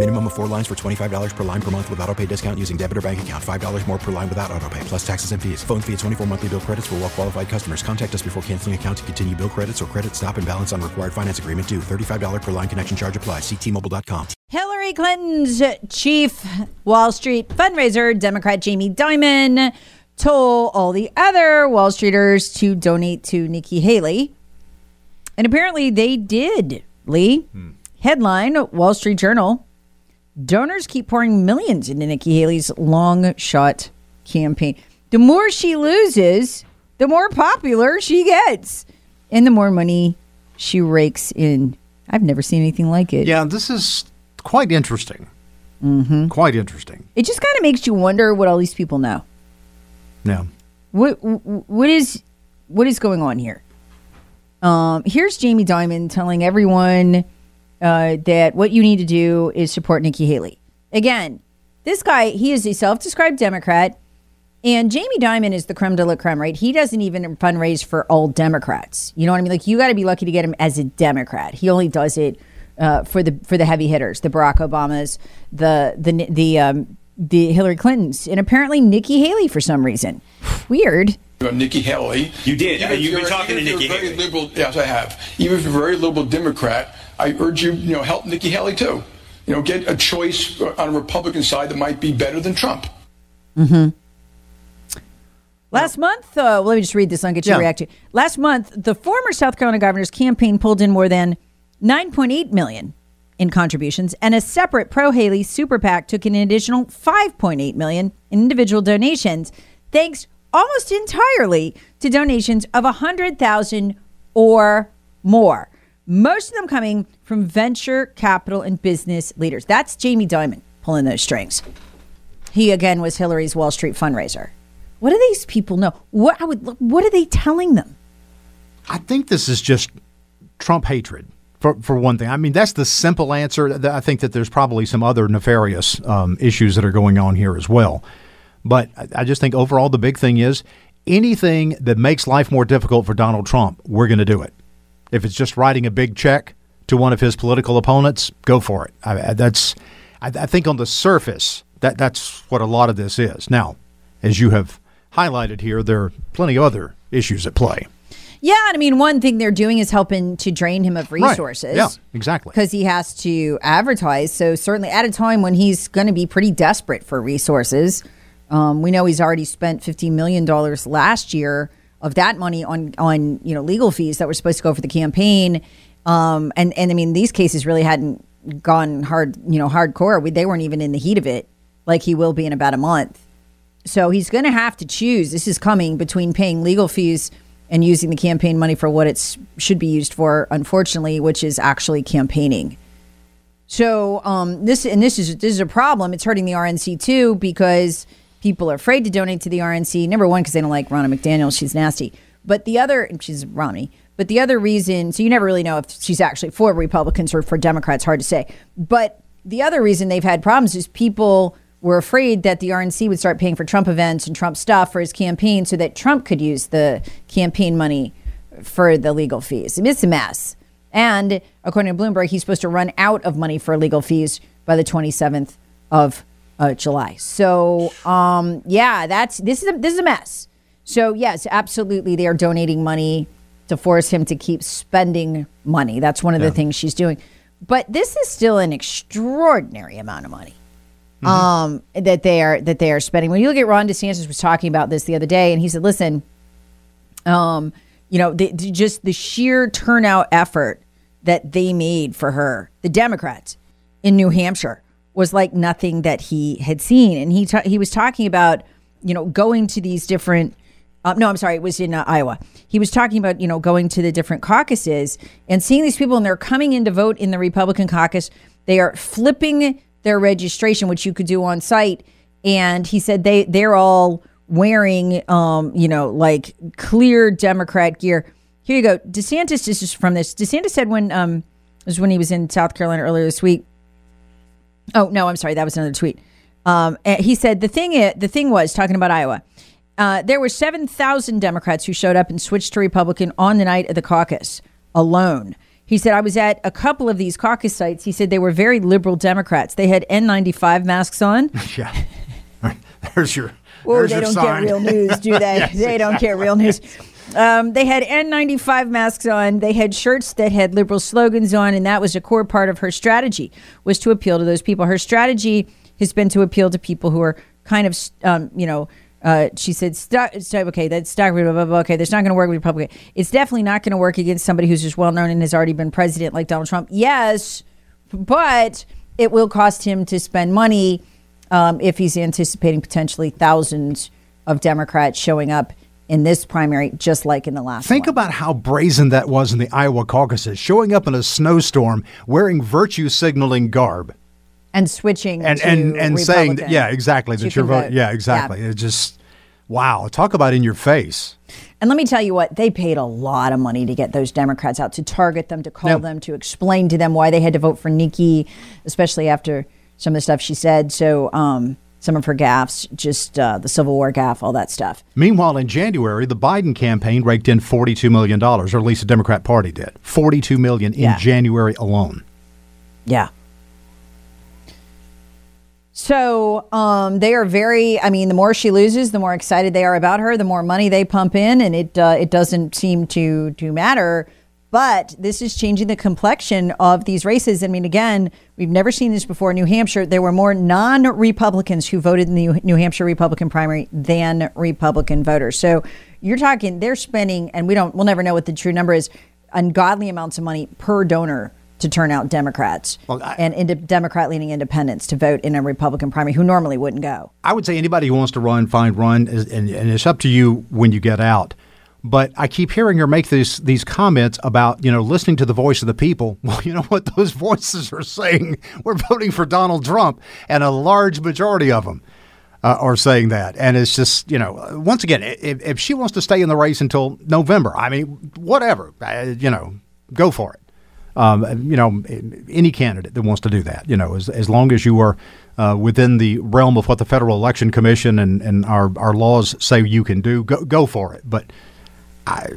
Minimum of four lines for $25 per line per month with auto pay discount using debit or bank account. $5 more per line without auto pay, plus taxes and fees. Phone fee at 24 monthly bill credits for well qualified customers. Contact us before canceling account to continue bill credits or credit stop and balance on required finance agreement due. $35 per line connection charge applies. Ctmobile.com. Hillary Clinton's chief Wall Street fundraiser, Democrat Jamie Dimon, told all the other Wall Streeters to donate to Nikki Haley. And apparently they did, Lee. Hmm. Headline Wall Street Journal Donors keep pouring millions into Nikki Haley's long shot campaign. The more she loses, the more popular she gets, and the more money she rakes in. I've never seen anything like it. Yeah, this is quite interesting. Mm-hmm. Quite interesting. It just kind of makes you wonder what all these people know. Yeah. What what is what is going on here? Um, here's Jamie Dimon telling everyone uh, that what you need to do is support Nikki Haley. Again, this guy he is a self-described Democrat, and Jamie Dimon is the creme de la creme, right? He doesn't even fundraise for all Democrats. You know what I mean? Like you got to be lucky to get him as a Democrat. He only does it uh, for the for the heavy hitters, the Barack Obamas, the the the um, the Hillary Clintons, and apparently Nikki Haley for some reason. Weird. Nikki Haley. You did. Even You've been talking to Nikki you're a very Haley. Liberal, yes, I have. Even if you're a very liberal Democrat, I urge you, you know, help Nikki Haley too. You know, get a choice on a Republican side that might be better than Trump. Mm hmm Last month, uh, well, let me just read this and get you Yeah. to react to. Last month, the former South Carolina governor's campaign pulled in more than 9.8 million in contributions, and a separate pro Haley super PAC took in an additional 5.8 million in individual donations, thanks almost entirely to donations of 100,000 or more. Most of them coming from venture capital and business leaders. That's Jamie Dimon pulling those strings. He again was Hillary's Wall Street fundraiser. What do these people know? What I would what are they telling them? I think this is just Trump hatred. For, for one thing, I mean that's the simple answer. I think that there's probably some other nefarious um, issues that are going on here as well. But I, I just think overall the big thing is anything that makes life more difficult for Donald Trump, we're going to do it. If it's just writing a big check to one of his political opponents, go for it. I, that's I, I think on the surface that that's what a lot of this is. Now, as you have highlighted here, there are plenty of other issues at play. Yeah, and I mean one thing they're doing is helping to drain him of Right. resources. Yeah, exactly. Because he has to advertise. So certainly at a time when he's going to be pretty desperate for resources. Um, we know he's already spent fifteen million dollars last year of that money on on you know legal fees that were supposed to go for the campaign. Um, and and I mean these cases really hadn't gone hard you know hardcore. We, they weren't even in the heat of it like he will be in about a month. So he's going to have to choose. This is coming between paying legal fees and using the campaign money for what it should be used for, unfortunately, which is actually campaigning. So um, this and this is this is a problem. It's hurting the RNC too because people are afraid to donate to the RNC. Number one, because they don't like Ronna McDaniel; she's nasty. But the other, she's Romney. But the other reason, so you never really know if she's actually for Republicans or for Democrats. Hard to say. But the other reason they've had problems is people were afraid that the RNC would start paying for Trump events and Trump stuff for his campaign, so that Trump could use the campaign money for the legal fees. It's a mess. And according to Bloomberg, he's supposed to run out of money for legal fees by the 27th of uh, July. So, um, yeah, that's this is a, this is a mess. So, yes, absolutely, they are donating money to force him to keep spending money. That's one of the things she's doing. But this is still an extraordinary amount of money um, that they are that they are spending. When you look at Ron DeSantis was talking about this the other day, and he said, "Listen, um, you know, the, the- just the sheer turnout effort that they made for her, the Democrats, in New Hampshire was like nothing that he had seen, and he ta- he was talking about you know going to these different. Uh, no, I'm sorry, it was in uh, Iowa. He was talking about you know going to the different caucuses and seeing these people, and they're coming in to vote in the Republican caucus. They are flipping their registration, which you could do on site, and he said they they're all wearing um you know like clear Democrat gear. Here you go. DeSantis is just from this. DeSantis said when um this was when he was in South Carolina earlier this week. Oh no, I'm sorry, that was another tweet. Um, and he said the thing i- the thing was talking about Iowa. Uh, there were seven thousand Democrats who showed up and switched to Republican on the night of the caucus alone. He said I was at a couple of these caucus sites. He said they were very liberal Democrats. They had N95 masks on. Yeah. There's your. There's they your don't sign. get real news, do they? Yes, they don't get real news. Um, they had N95 masks on. They had shirts that had liberal slogans on, and that was a core part of her strategy was to appeal to those people. Her strategy has been to appeal to people who are kind of, um, you know, uh, she said, "Stop- stop- okay, that's stock, blah, blah, blah, okay, that's not going to work with Republican. It's definitely not going to work against somebody who's just well known and has already been president like Donald Trump. Yes, but it will cost him to spend money um, if he's anticipating potentially thousands of Democrats showing up in this primary, just like in the last Think one. about how brazen that was in the Iowa caucuses, showing up in a snowstorm wearing virtue signaling garb and switching and and and saying, Republican. yeah, exactly, that you you're vote. Yeah, exactly. It just wow. Talk about in your face. And let me tell you what, they paid a lot of money to get those Democrats out, to target them, to call Yeah. them, to explain to them why they had to vote for Nikki, especially after some of the stuff she said. So, um, some of her gaffes, just uh, the Civil War gaff, all that stuff. Meanwhile, in January, the Biden campaign raked in $42 million, or at least the Democrat Party did. 42 million in Yeah. January alone. Yeah. So um, they are very. I mean, the more she loses, the more excited they are about her. The more money they pump in, and it uh, it doesn't seem to to matter. But this is changing the complexion of these races. I mean, again, we've never seen this before. in New Hampshire, there were more non-Republicans who voted in the New- Hampshire Republican primary than Republican voters. So you're talking they're spending, and we don't, we'll never know what the true number is, ungodly amounts of money per donor to turn out Democrats and ind- Democrat-leaning independents to vote in a Republican primary who normally wouldn't go. I would say anybody who wants to run, fine, run, and, and it's up to you when you get out. But I keep hearing her make these these comments about you know listening to the voice of the people. Well, you know what those voices are saying. We're voting for Donald Trump, and a large majority of them uh, are saying that. And it's just you know once again, if, if she wants to stay in the race until November, I mean whatever, uh, you know, go for it. Um, you know, any candidate that wants to do that, you know, as, as long as you are uh, within the realm of what the Federal Election Commission and, and our, our laws say you can do, go, go for it. But I,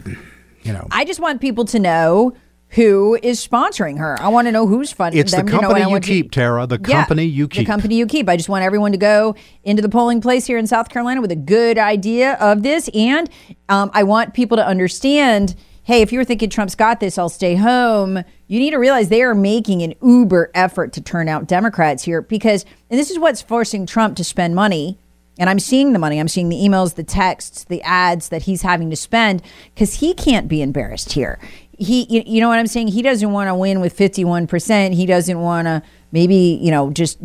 you know, I just want people to know who is sponsoring her. I want to know who's funding it's the them. you know, company you want to- keep, Tara. The Yeah, company you keep. The company you keep. I just want everyone to go into the polling place here in South Carolina with a good idea of this. And um, I want people to understand hey, if you were thinking Trump's got this, I'll stay home. You need to realize they are making an uber effort to turn out Democrats here because, and this is what's forcing Trump to spend money. And I'm seeing the money. I'm seeing the emails, the texts, the ads that he's having to spend because he can't be embarrassed here. He, you, you know what I'm saying? He doesn't want to win with 51%. He doesn't want to maybe, you know, just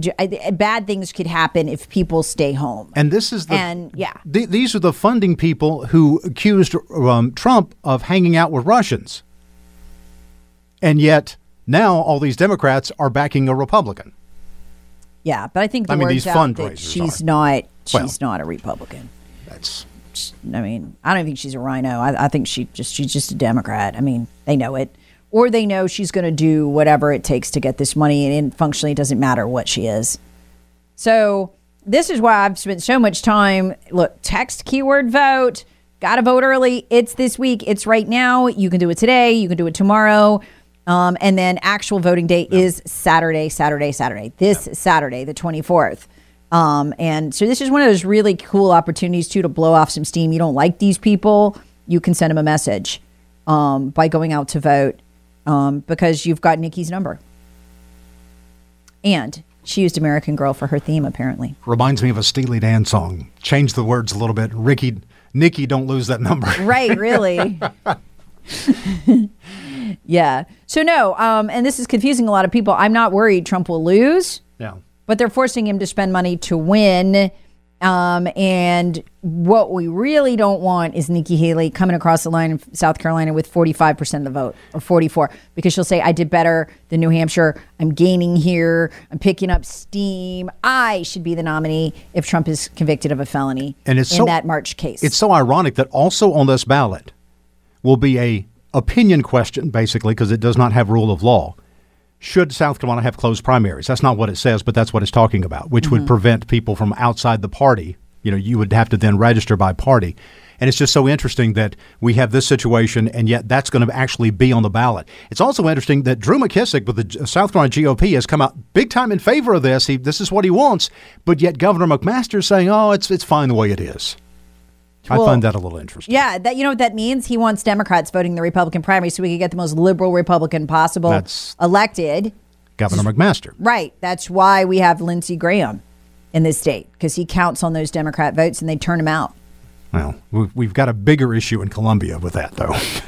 bad things could happen if people stay home. And this is the And yeah. th- these are the funding people who accused um, Trump of hanging out with Russians, and yet now all these Democrats are backing a Republican. Yeah, but I think the I mean, word's these out that fundraisers she's are. not Well, she's not a Republican. That's I mean, I don't think she's a RINO. I, I think she just she's just a Democrat. I mean, they know it, or they know she's going to do whatever it takes to get this money, and functionally, it doesn't matter what she is. So this is why I've spent so much time. Look, text keyword vote. Got to vote early. It's this week. It's right now. You can do it today. You can do it tomorrow. Um, and then actual voting day is Saturday, Saturday, Saturday. This Saturday, the 24th. Um, and so this is one of those really cool opportunities too to blow off some steam. You don't like these people, you can send them a message um, by going out to vote um, because you've got Nikki's number. And she used American Girl for her theme, apparently. reminds me of a Steely Dan song. Change the words a little bit. Rikki, Nikki, don't lose that number. Right, really. Yeah. So no, um, and this is confusing a lot of people. I'm not worried Trump will lose, Yeah. but they're forcing him to spend money to win. Um, and what we really don't want is Nikki Haley coming across the line in South Carolina with 45% of the vote or 44 because she'll say, I did better than New Hampshire. I'm gaining here. I'm picking up steam. I should be the nominee if Trump is convicted of a felony And it's in so- that March case. It's so ironic that also on this ballot will be a opinion question, basically, because it does not have rule of law. Should South Carolina have closed primaries? That's not what it says, but that's what it's talking about, which would mm-hmm. prevent people from outside the party. You know, you would have to then register by party. And it's just so interesting that we have this situation, and yet that's going to actually be on the ballot. It's also interesting that Drew McKissick with the South Carolina GOP has come out big time in favor of this. He, this is what he wants, but yet Governor McMaster is saying, "Oh, it's it's fine the way it is." I Well, find that a little interesting. Yeah, that you know what that means? He wants Democrats voting the Republican primary so we could get the most liberal Republican possible That's- elected. Governor McMaster. Right. That's why we have Lindsey Graham in this state because he counts on those Democrat votes and they turn him out. Well, we've, we've got a bigger issue in Columbia with that, though.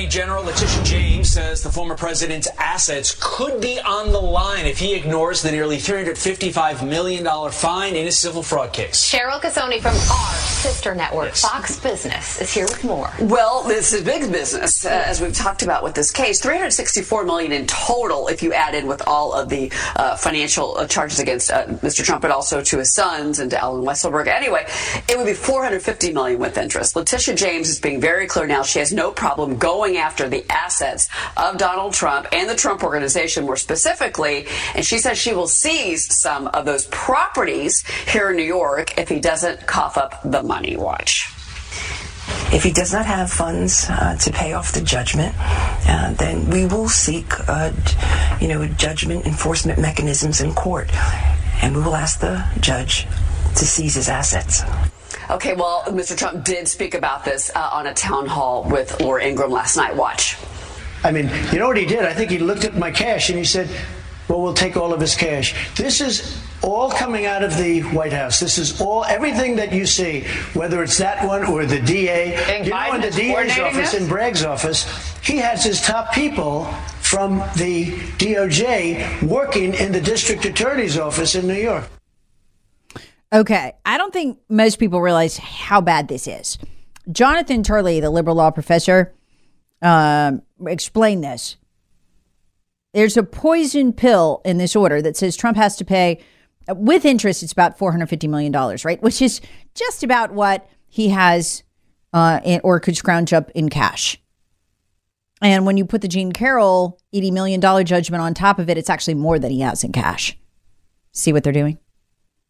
Attorney General Letitia James says the former president's assets could be on the line if he ignores the nearly $355 million fine in his civil fraud case. Cheryl Casone from our sister network, Fox Business, is here with more. Well, this is big business, uh, as we've talked about with this case. 364 million in total, if you add in with all of the uh, financial uh, charges against uh, Mr. Trump, but also to his sons and to Allen Weisselberg. Anyway, it would be 450 million with interest. Letitia James is being very clear now. She has no problem going after the assets of Donald Trump and the Trump organization more specifically. And she says she will seize some of those properties here in New York if he doesn't cough up the money. Money watch. If he does not have funds uh, to pay off the judgment, uh, then we will seek, uh, you know, judgment enforcement mechanisms in court, and we will ask the judge to seize his assets. Okay, well, Mr. Trump did speak about this uh, on a town hall with Laura Ingraham last night. Watch. I mean, you know what he did? I think he looked at my cash and he said, well, we'll take all of his cash. This is all coming out of the White House. This is all, everything that you see, whether it's that one or the DA. And you know, Biden in the DA's office, this? in Bragg's office, he has his top people from the DOJ working in the district attorney's office in New York. Okay. I don't think most people realize how bad this is. Jonathan Turley, the liberal law professor, um, explained this. There's a poison pill in this order that says Trump has to pay, with interest, it's about $450 million, right? Which is just about what he has uh, or could scrounge up in cash. And when you put the Jean Carroll $80 million judgment on top of it, it's actually more than he has in cash. See what they're doing?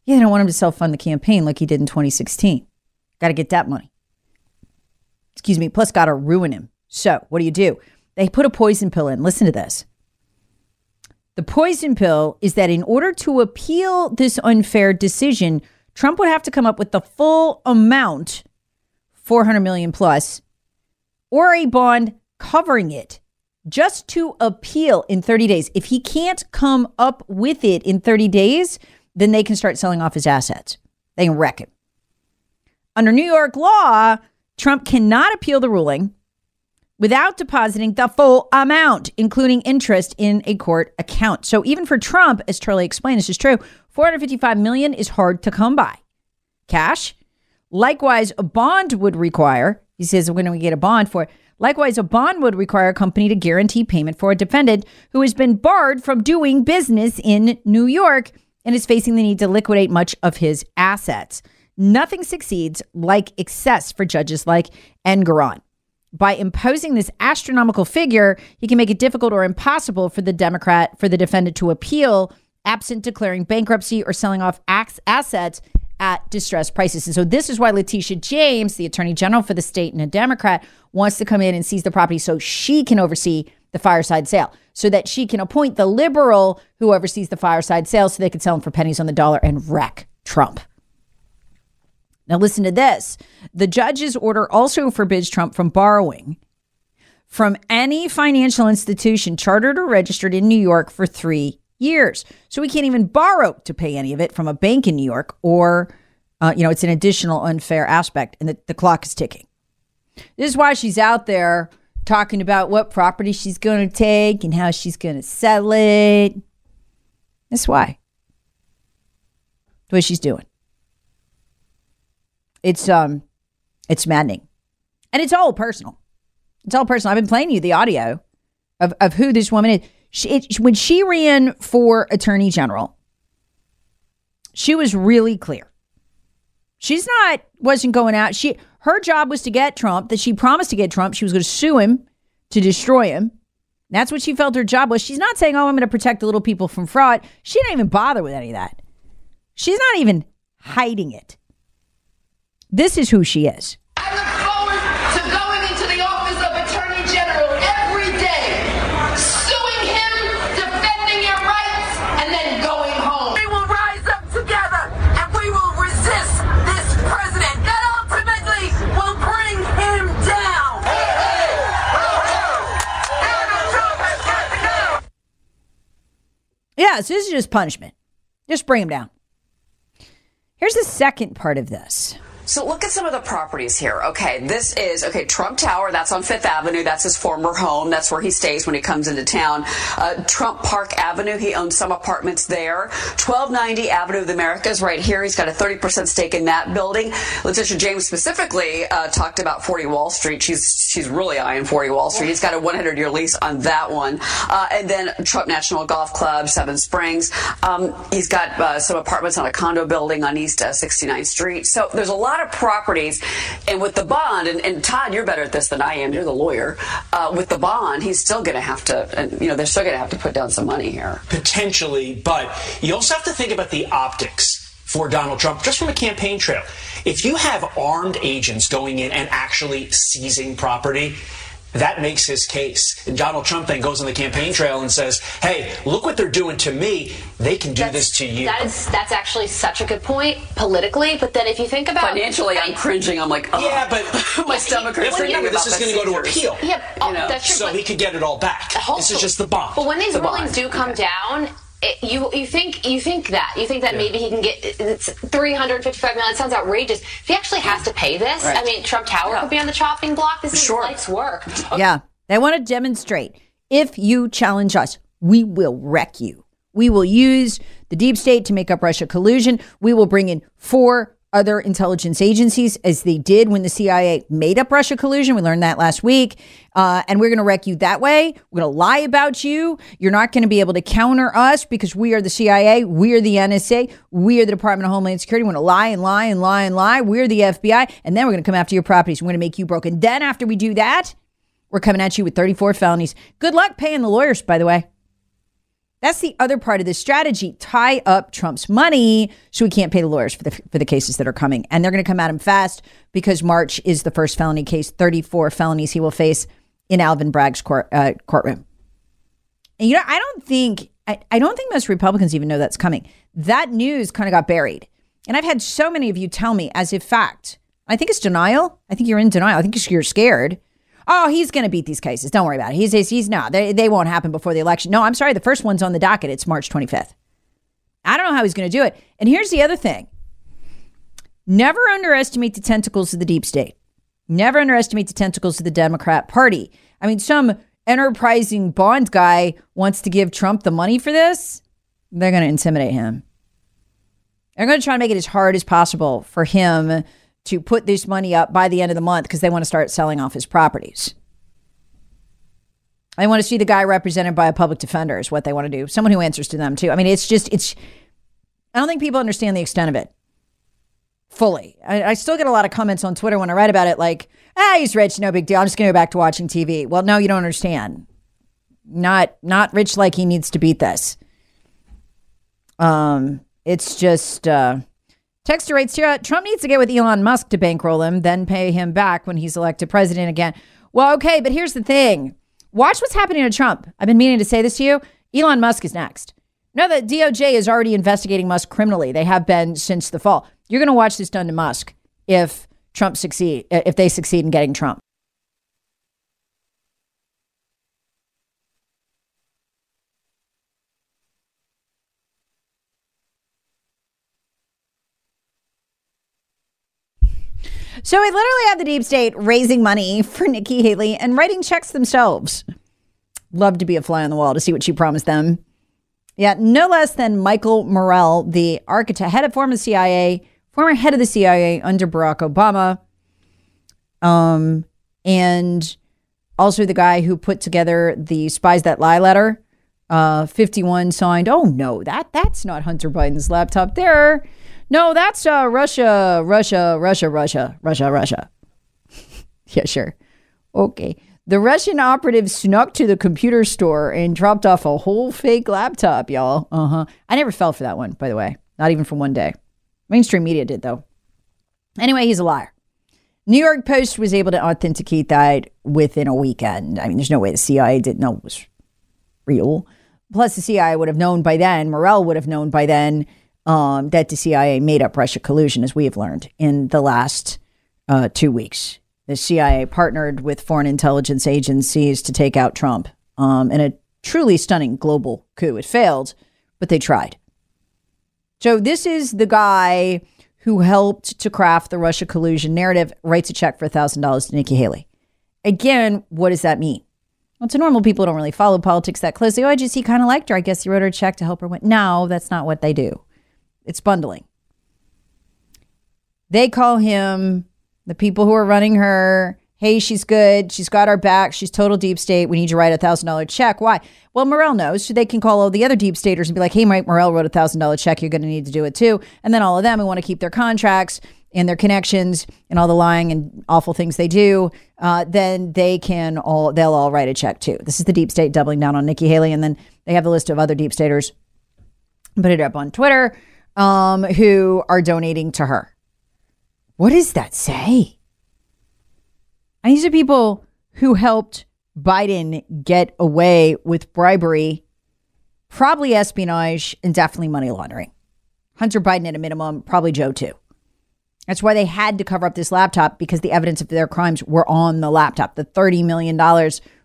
Yeah, they don't want him to self fund the campaign like he did in 2016. Got to get that money. excuse me, plus got to ruin him. So, what do you do? They put a poison pill in. Listen to this. The poison pill is that in order to appeal this unfair decision, Trump would have to come up with the full amount, 400 million plus, or a bond covering it just to appeal in 30 days. If he can't come up with it in 30 days, then they can start selling off his assets. They can wreck him. Under New York law, Trump cannot appeal the ruling without depositing the full amount, including interest in a court account. So even for Trump, as Charlie explained, this is true, 455 million is hard to come by. Cash. Likewise, a bond would require, he says, when we get a bond for Likewise, a bond would require a company to guarantee payment for a defendant who has been barred from doing business in New York and is facing the need to liquidate much of his assets. Nothing succeeds like excess for judges like Engoron. By imposing this astronomical figure, he can make it difficult or impossible for the Democrat, for the defendant to appeal, absent declaring bankruptcy or selling off assets at distressed prices. And so this is why Letitia James, the attorney general for the state and a Democrat, wants to come in and seize the property so she can oversee the fireside sale, so that she can appoint the liberal who oversees the fireside sale so they can sell them for pennies on the dollar and wreck Trump. Now, listen to this. The judge's order also forbids Trump from borrowing from any financial institution chartered or registered in New York for three years. So we can't even borrow to pay any of it from a bank in New York, or, uh, you know, it's an additional unfair aspect, and the, the clock is ticking. This is why she's out there talking about what property she's going to take and how she's going to sell it. That's why. The way she's doing. It's um it's maddening. And it's all personal. It's all personal. I've been playing you the audio of, of who this woman is. She, it, when she ran for attorney general, she was really clear. She's not wasn't going out. She her job was to get Trump. That she promised to get Trump. She was going to sue him to destroy him. That's what she felt her job was. She's not saying, "Oh, I'm going to protect the little people from fraud." She didn't even bother with any of that. She's not even hiding it. This is who she is. I look forward to going into the office of Attorney General every day, suing him, defending your rights, and then going home. We will rise up together and we will resist this president that ultimately will bring him down. Yeah, so this is just punishment. Just bring him down. Here's the second part of this. So look at some of the properties here. Okay, this is okay Trump Tower. That's on Fifth Avenue. That's his former home. That's where he stays when he comes into town. Uh, Trump Park Avenue. He owns some apartments there. 1290 Avenue of the Americas, right here. He's got a 30% stake in that building. Letitia James specifically uh, talked about 40 Wall Street. She's she's really eyeing 40 Wall Street. He's got a 100 year lease on that one. Uh, and then Trump National Golf Club, Seven Springs. Um, he's got uh, some apartments on a condo building on East 69th Street. So there's a lot of properties. And with the bond, and, and Todd, you're better at this than I am. You're the lawyer. Uh, with the bond, he's still going to have to, you know, they're still going to have to put down some money here. Potentially, but you also have to think about the optics for Donald Trump just from a campaign trail. If you have armed agents going in and actually seizing property, that makes his case. And Donald Trump then goes on the campaign trail and says, "Hey, look what they're doing to me. They can do this to you." That is that's actually such a good point politically. But then if you think about financially, I'm cringing. I'm like, oh, yeah, but my stomach hurts. If remember, this is going to go to appeal. Yeah, you know? that's true. So he could get it all back. This is just the bond. But when these the rulings bond. do come down. It, you you think you think that you think that maybe he can get it's 355 million. It sounds outrageous. If he actually has to pay this, Right. I mean, Trump Tower could be on the chopping block. This is life's work. Yeah. They want to demonstrate if you challenge us, we will wreck you. We will use the deep state to make up Russia collusion. We will bring in four other intelligence agencies, as they did when the CIA made up Russia collusion. We learned that last week. Uh, and we're going to wreck you that way. We're going to lie about you. You're not going to be able to counter us because we are the CIA. We are the NSA. We are the Department of Homeland Security. We're going to lie and lie and lie and lie. We're the FBI. And then we're going to come after your properties. We're going to make you broken. Then, after we do that, we're coming at you with 34 felonies. Good luck paying the lawyers, by the way. That's the other part of this strategy. Tie up Trump's money so he can't pay the lawyers for the for the cases that are coming. And they're going to come at him fast because March is the first felony case, 34 felonies he will face in Alvin Bragg's court, uh, courtroom. And you know, I don't think I, I don't think most Republicans even know that's coming. That news kind of got buried. And I've had so many of you tell me as if fact. I think it's denial. I think you're in denial. I think you're scared. Oh, he's going to beat these cases. Don't worry about it. He's he's, he's no. They, they won't happen before the election. No, I'm sorry. The first one's on the docket. It's March 25th. I don't know how he's going to do it. And here's the other thing. Never underestimate the tentacles of the deep state. Never underestimate the tentacles of the Democrat Party. I mean, some enterprising Bond guy wants to give Trump the money for this. They're going to intimidate him. They're going to try to make it as hard as possible for him to put this money up by the end of the month because they want to start selling off his properties. They want to see the guy represented by a public defender, is what they want to do. Someone who answers to them, too. I mean, it's just, it's, I don't think people understand the extent of it fully. I, I still get a lot of comments on Twitter when I write about it, like, ah, he's rich, no big deal. I'm just going to go back to watching TV. Well, no, you don't understand. Not, not rich like he needs to beat this. Um, it's just, uh, Texter writes here Trump needs to get with Elon Musk to bankroll him, then pay him back when he's elected president again. Well, okay, but here's the thing watch what's happening to Trump. I've been meaning to say this to you. Elon Musk is next. Now that DOJ is already investigating Musk criminally, they have been since the fall. You're going to watch this done to Musk if Trump succeed, if they succeed in getting Trump. So we literally have the deep state raising money for Nikki Haley and writing checks themselves. Love to be a fly on the wall to see what she promised them. Yeah, no less than Michael Morell, the architect, head of former CIA, former head of the CIA under Barack Obama, um, and also the guy who put together the spies that lie letter. Uh, 51 signed. Oh no, that that's not Hunter Biden's laptop there. No, that's uh, Russia, Russia, Russia, Russia, Russia, Russia. yeah, sure. Okay. The Russian operative snuck to the computer store and dropped off a whole fake laptop, y'all. Uh huh. I never fell for that one, by the way. Not even for one day. Mainstream media did, though. Anyway, he's a liar. New York Post was able to authenticate that within a weekend. I mean, there's no way the CIA didn't know it was real. Plus, the CIA would have known by then, Morell would have known by then um, that the CIA made up Russia collusion, as we have learned in the last uh, two weeks. The CIA partnered with foreign intelligence agencies to take out Trump um, in a truly stunning global coup. It failed, but they tried. So, this is the guy who helped to craft the Russia collusion narrative, writes a check for $1,000 to Nikki Haley. Again, what does that mean? Well, to normal people don't really follow politics that closely, oh, I just, he kind of liked her. I guess he wrote her a check to help her win. No, that's not what they do. It's bundling. They call him the people who are running her. Hey, she's good. She's got our back. She's total deep state. We need to write a thousand dollar check. Why? Well, Morell knows. So they can call all the other deep staters and be like, hey, Mike Morell wrote a thousand dollar check. You're going to need to do it too. And then all of them who want to keep their contracts and their connections and all the lying and awful things they do, uh, then they can all they'll all write a check too. This is the deep state doubling down on Nikki Haley, and then they have the list of other deep staters. Put it up on Twitter um, who are donating to her. What does that say? And these are people who helped Biden get away with bribery, probably espionage, and definitely money laundering. Hunter Biden at a minimum, probably Joe too. That's why they had to cover up this laptop because the evidence of their crimes were on the laptop. The $30 million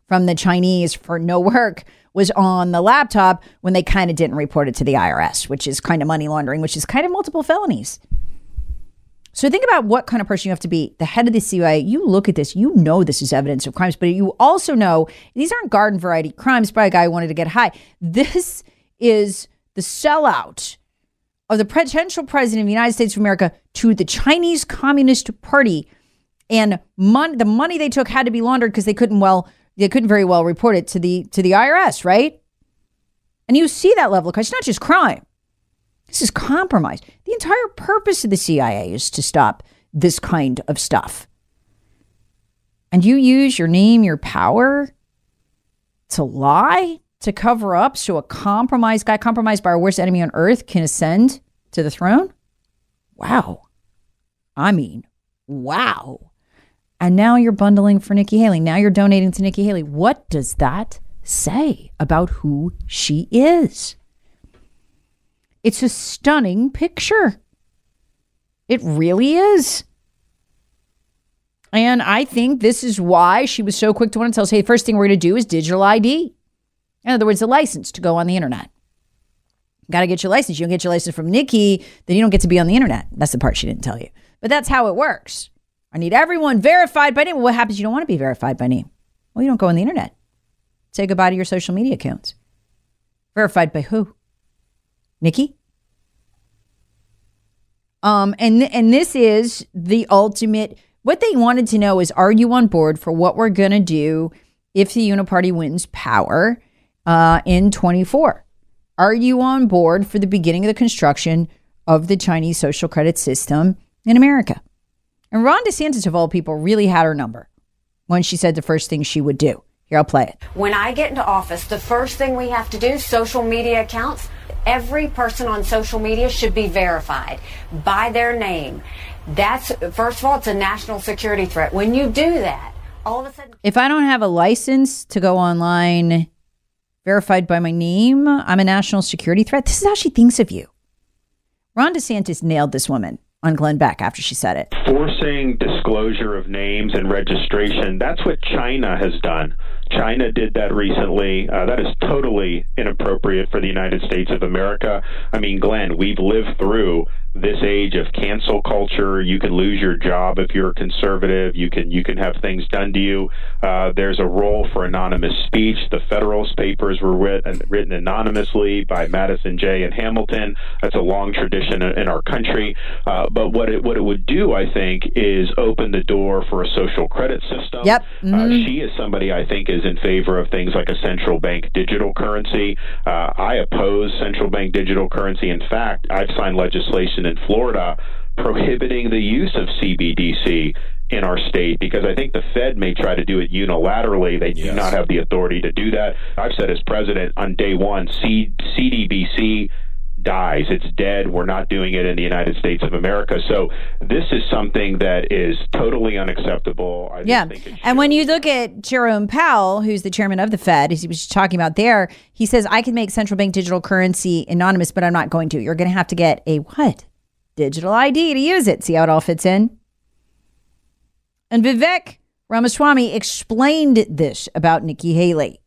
from the Chinese for no work was on the laptop when they kind of didn't report it to the IRS, which is kind of money laundering, which is kind of multiple felonies. So think about what kind of person you have to be. The head of the CIA, you look at this, you know this is evidence of crimes, but you also know these aren't garden variety crimes by a guy who wanted to get high. This is the sellout of the potential president of the United States of America to the Chinese Communist Party. And mon- the money they took had to be laundered because they couldn't well they couldn't very well report it to the to the IRS, right? And you see that level of crime. It's not just crime. This is compromise. The entire purpose of the CIA is to stop this kind of stuff. And you use your name, your power to lie to cover up so a compromised guy, compromised by our worst enemy on earth, can ascend to the throne? Wow. I mean, wow. And now you're bundling for Nikki Haley. Now you're donating to Nikki Haley. What does that say about who she is? It's a stunning picture. It really is. And I think this is why she was so quick to want to tell us, hey, first thing we're going to do is digital ID. In other words, a license to go on the internet. Got to get your license. You don't get your license from Nikki, then you don't get to be on the internet. That's the part she didn't tell you. But that's how it works. I need everyone verified by name. Well, what happens? You don't want to be verified by name. Well, you don't go on the internet. Say goodbye to your social media accounts. Verified by who? Nikki? Um, and and this is the ultimate. What they wanted to know is, are you on board for what we're gonna do if the Uniparty wins power uh, in 24? Are you on board for the beginning of the construction of the Chinese social credit system in America? And Ron DeSantis, of all people, really had her number when she said the first thing she would do. Here, I'll play it. When I get into office, the first thing we have to do, social media accounts, every person on social media should be verified by their name. That's, first of all, it's a national security threat. When you do that, all of a sudden. If I don't have a license to go online verified by my name, I'm a national security threat. This is how she thinks of you. Ron DeSantis nailed this woman on Glenn Beck after she said it. Forcing disclosure of names and registration, that's what China has done. China did that recently. Uh, that is totally inappropriate for the United States of America. I mean, Glenn, we've lived through this age of cancel culture. You can lose your job if you're a conservative. You can you can have things done to you. Uh, there's a role for anonymous speech. The Federalist Papers were written, written anonymously by Madison Jay and Hamilton. That's a long tradition in our country. Uh, but what it what it would do, I think, is open the door for a social credit system. Yep. Uh, Mhm. she is somebody I think is in favor of things like a central bank digital currency. Uh, I oppose central bank digital currency. In fact, I've signed legislation in Florida prohibiting the use of CBDC in our state because I think the Fed may try to do it unilaterally. They do not have the authority to do that. I've said as president on day one, C- CDBC dies. It's dead. We're not doing it in the United States of America. So this is something that is totally unacceptable. I Yeah. think it And when you look at Jerome Powell, who's the chairman of the Fed, as he was talking about there, he says, I can make central bank digital currency anonymous, but I'm not going to. You're going to have to get a what? Digital ID to use it. See how it all fits in? And Vivek Ramaswamy explained this about Nikki Haley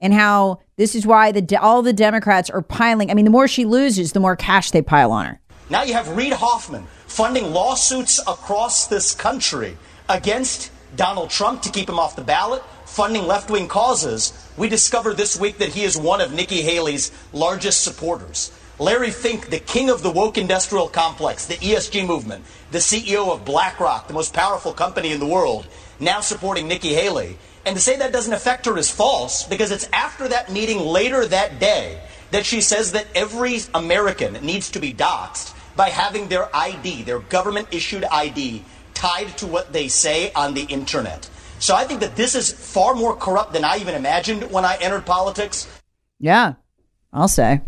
and how this is why the all the Democrats are piling. I mean, the more she loses, the more cash they pile on her. Now you have Reid Hoffman funding lawsuits across this country against Donald Trump to keep him off the ballot, funding left wing causes. We discovered this week that he is one of Nikki Haley's largest supporters. Larry Fink, the king of the woke industrial complex, the ESG movement, the CEO of BlackRock, the most powerful company in the world, now supporting Nikki Haley. And to say that doesn't affect her is false because it's after that meeting later that day that she says that every American needs to be doxxed by having their ID, their government issued ID, tied to what they say on the internet. So I think that this is far more corrupt than I even imagined when I entered politics. Yeah, I'll say.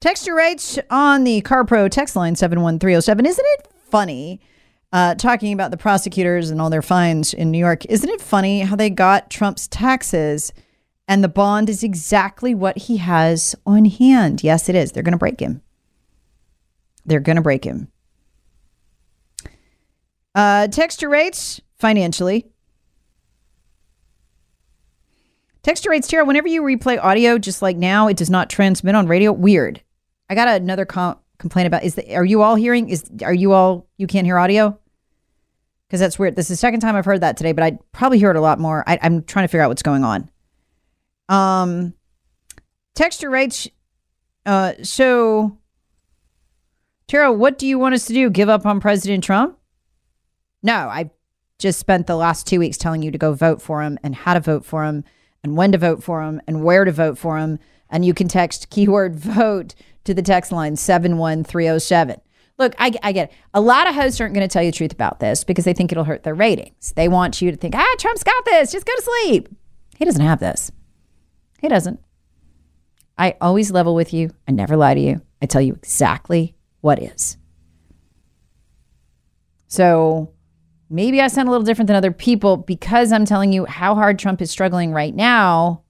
Text your rates on the CarPro text line 71307. Isn't it funny uh, talking about the prosecutors and all their fines in New York? Isn't it funny how they got Trump's taxes and the bond is exactly what he has on hand? Yes, it is. They're going to break him. They're going to break him. Uh, text your rates financially. Text your rates, Tara. Whenever you replay audio, just like now, it does not transmit on radio. Weird. I got another com- complaint about. Is the, are you all hearing? Is are you all you can't hear audio? Because that's weird. This is the second time I've heard that today, but I'd probably hear it a lot more. I, I'm trying to figure out what's going on. Um, texture rates. Uh, so, Tara, what do you want us to do? Give up on President Trump? No, I just spent the last two weeks telling you to go vote for him and how to vote for him and when to vote for him and where to vote for him. And you can text keyword vote to the text line 71307. Look, I, I get it. A lot of hosts aren't going to tell you the truth about this because they think it'll hurt their ratings. They want you to think, ah, Trump's got this. Just go to sleep. He doesn't have this. He doesn't. I always level with you. I never lie to you. I tell you exactly what is. So maybe I sound a little different than other people because I'm telling you how hard Trump is struggling right now.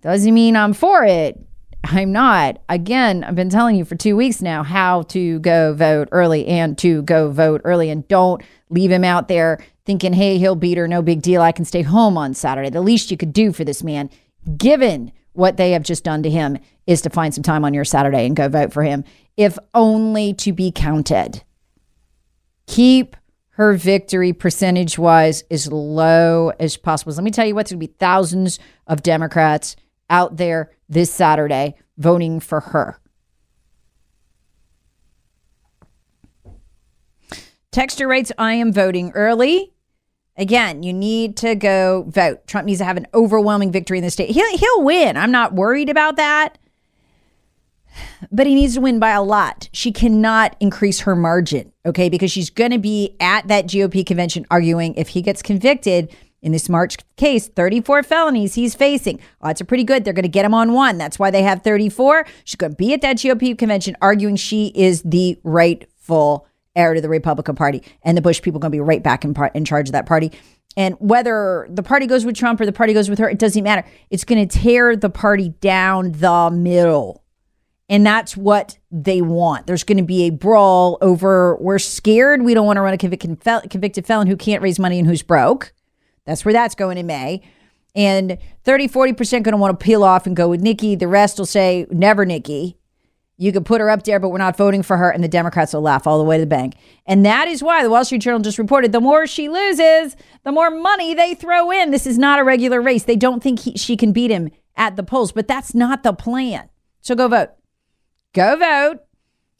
Doesn't mean I'm for it. I'm not. Again, I've been telling you for two weeks now how to go vote early and to go vote early and don't leave him out there thinking, hey, he'll beat her. No big deal. I can stay home on Saturday. The least you could do for this man, given what they have just done to him, is to find some time on your Saturday and go vote for him, if only to be counted. Keep her victory percentage wise as low as possible. Let me tell you what's going to be thousands of Democrats out there this Saturday voting for her. Texture rates I am voting early. Again, you need to go vote. Trump needs to have an overwhelming victory in the state. He'll, he'll win. I'm not worried about that. But he needs to win by a lot. She cannot increase her margin, okay? Because she's going to be at that GOP convention arguing if he gets convicted in this March case, 34 felonies he's facing. Odds are pretty good. They're going to get him on one. That's why they have 34. She's going to be at that GOP convention arguing she is the rightful heir to the Republican Party. And the Bush people are going to be right back in, in charge of that party. And whether the party goes with Trump or the party goes with her, it doesn't matter. It's going to tear the party down the middle. And that's what they want. There's going to be a brawl over we're scared. We don't want to run a convicted, convicted felon who can't raise money and who's broke. That's where that's going in May. And 30, 40% going to want to peel off and go with Nikki. The rest will say, never Nikki. You could put her up there, but we're not voting for her. And the Democrats will laugh all the way to the bank. And that is why the Wall Street Journal just reported the more she loses, the more money they throw in. This is not a regular race. They don't think he, she can beat him at the polls, but that's not the plan. So go vote. Go vote.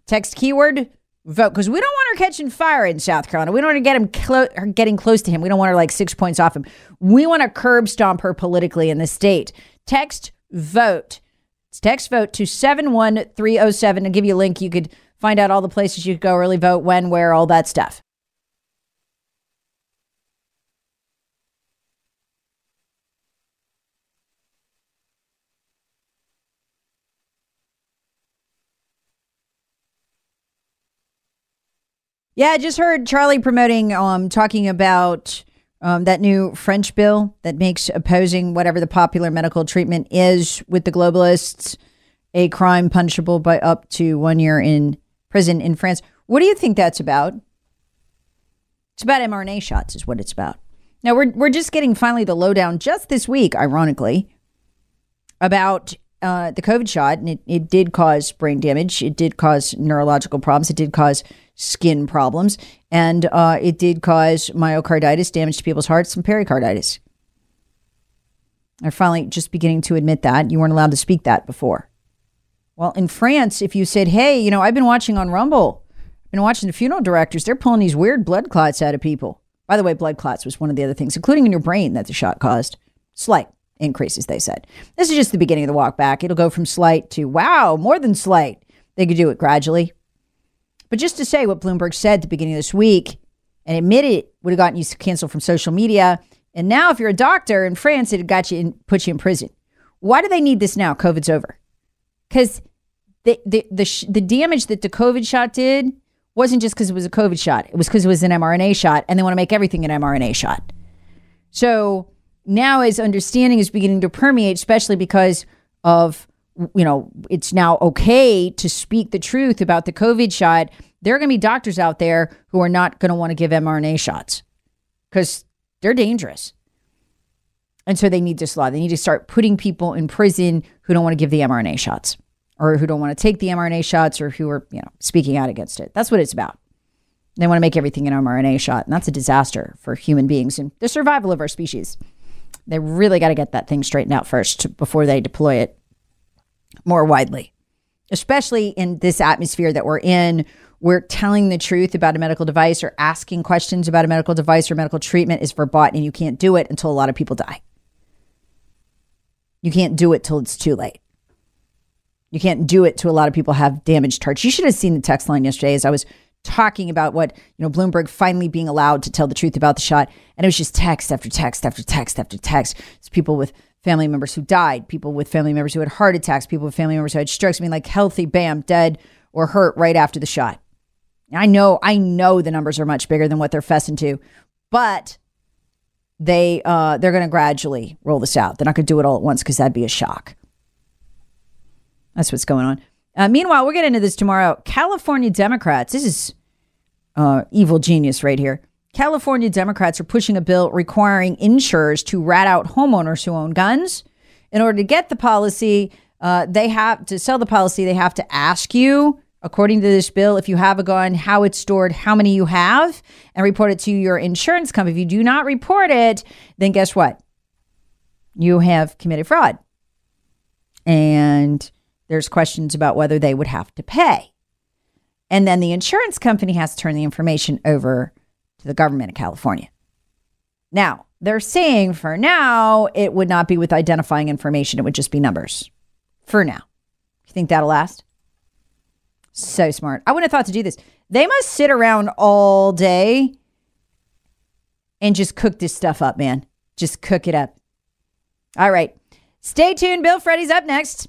Text keyword vote because we don't want her catching fire in South Carolina. We don't want to get him clo- getting close to him. We don't want her like six points off him. We want to curb stomp her politically in the state. Text vote. It's text vote to 71307 and give you a link. You could find out all the places you could go early vote, when, where, all that stuff. Yeah, I just heard Charlie promoting, um, talking about um, that new French bill that makes opposing whatever the popular medical treatment is with the globalists a crime punishable by up to one year in prison in France. What do you think that's about? It's about mRNA shots, is what it's about. Now we're we're just getting finally the lowdown just this week, ironically, about uh, the COVID shot, and it, it did cause brain damage. It did cause neurological problems. It did cause skin problems, and uh, it did cause myocarditis, damage to people's hearts, and pericarditis. They're finally just beginning to admit that. You weren't allowed to speak that before. Well, in France, if you said, hey, you know, I've been watching on Rumble, I've been watching the funeral directors, they're pulling these weird blood clots out of people. By the way, blood clots was one of the other things, including in your brain, that the shot caused. Slight increases, they said. This is just the beginning of the walk back. It'll go from slight to wow, more than slight. They could do it gradually. But just to say what Bloomberg said at the beginning of this week and admit it would have gotten you canceled from social media. And now, if you're a doctor in France, it got you in, put you in prison. Why do they need this now? COVID's over. Because the, the, the, the damage that the COVID shot did wasn't just because it was a COVID shot, it was because it was an mRNA shot, and they want to make everything an mRNA shot. So now, as understanding is beginning to permeate, especially because of you know, it's now okay to speak the truth about the COVID shot. There are going to be doctors out there who are not going to want to give mRNA shots because they're dangerous. And so they need this law. They need to start putting people in prison who don't want to give the mRNA shots or who don't want to take the mRNA shots or who are, you know, speaking out against it. That's what it's about. They want to make everything an mRNA shot. And that's a disaster for human beings and the survival of our species. They really got to get that thing straightened out first before they deploy it more widely, especially in this atmosphere that we're in. We're telling the truth about a medical device or asking questions about a medical device or medical treatment is verboten, and you can't do it until a lot of people die. You can't do it till it's too late. You can't do it to a lot of people have damaged hearts. You should have seen the text line yesterday as I was talking about what, you know, Bloomberg finally being allowed to tell the truth about the shot. And it was just text after text after text after text. It's people with family members who died, people with family members who had heart attacks, people with family members who had strokes. I mean, like healthy, bam, dead or hurt right after the shot. I know, I know the numbers are much bigger than what they're fessing to, but they uh, they're going to gradually roll this out. They're not going to do it all at once because that'd be a shock. That's what's going on. Uh, meanwhile, we'll get into this tomorrow. California Democrats. This is uh, evil genius right here. California Democrats are pushing a bill requiring insurers to rat out homeowners who own guns. In order to get the policy, uh, they have to sell the policy. They have to ask you, according to this bill, if you have a gun, how it's stored, how many you have, and report it to your insurance company. If you do not report it, then guess what? You have committed fraud. And there's questions about whether they would have to pay. And then the insurance company has to turn the information over to the government of California. Now, they're saying for now, it would not be with identifying information, it would just be numbers. For now. You think that'll last? So smart. I wouldn't have thought to do this. They must sit around all day and just cook this stuff up, man. Just cook it up. All right. Stay tuned. Bill Freddy's up next.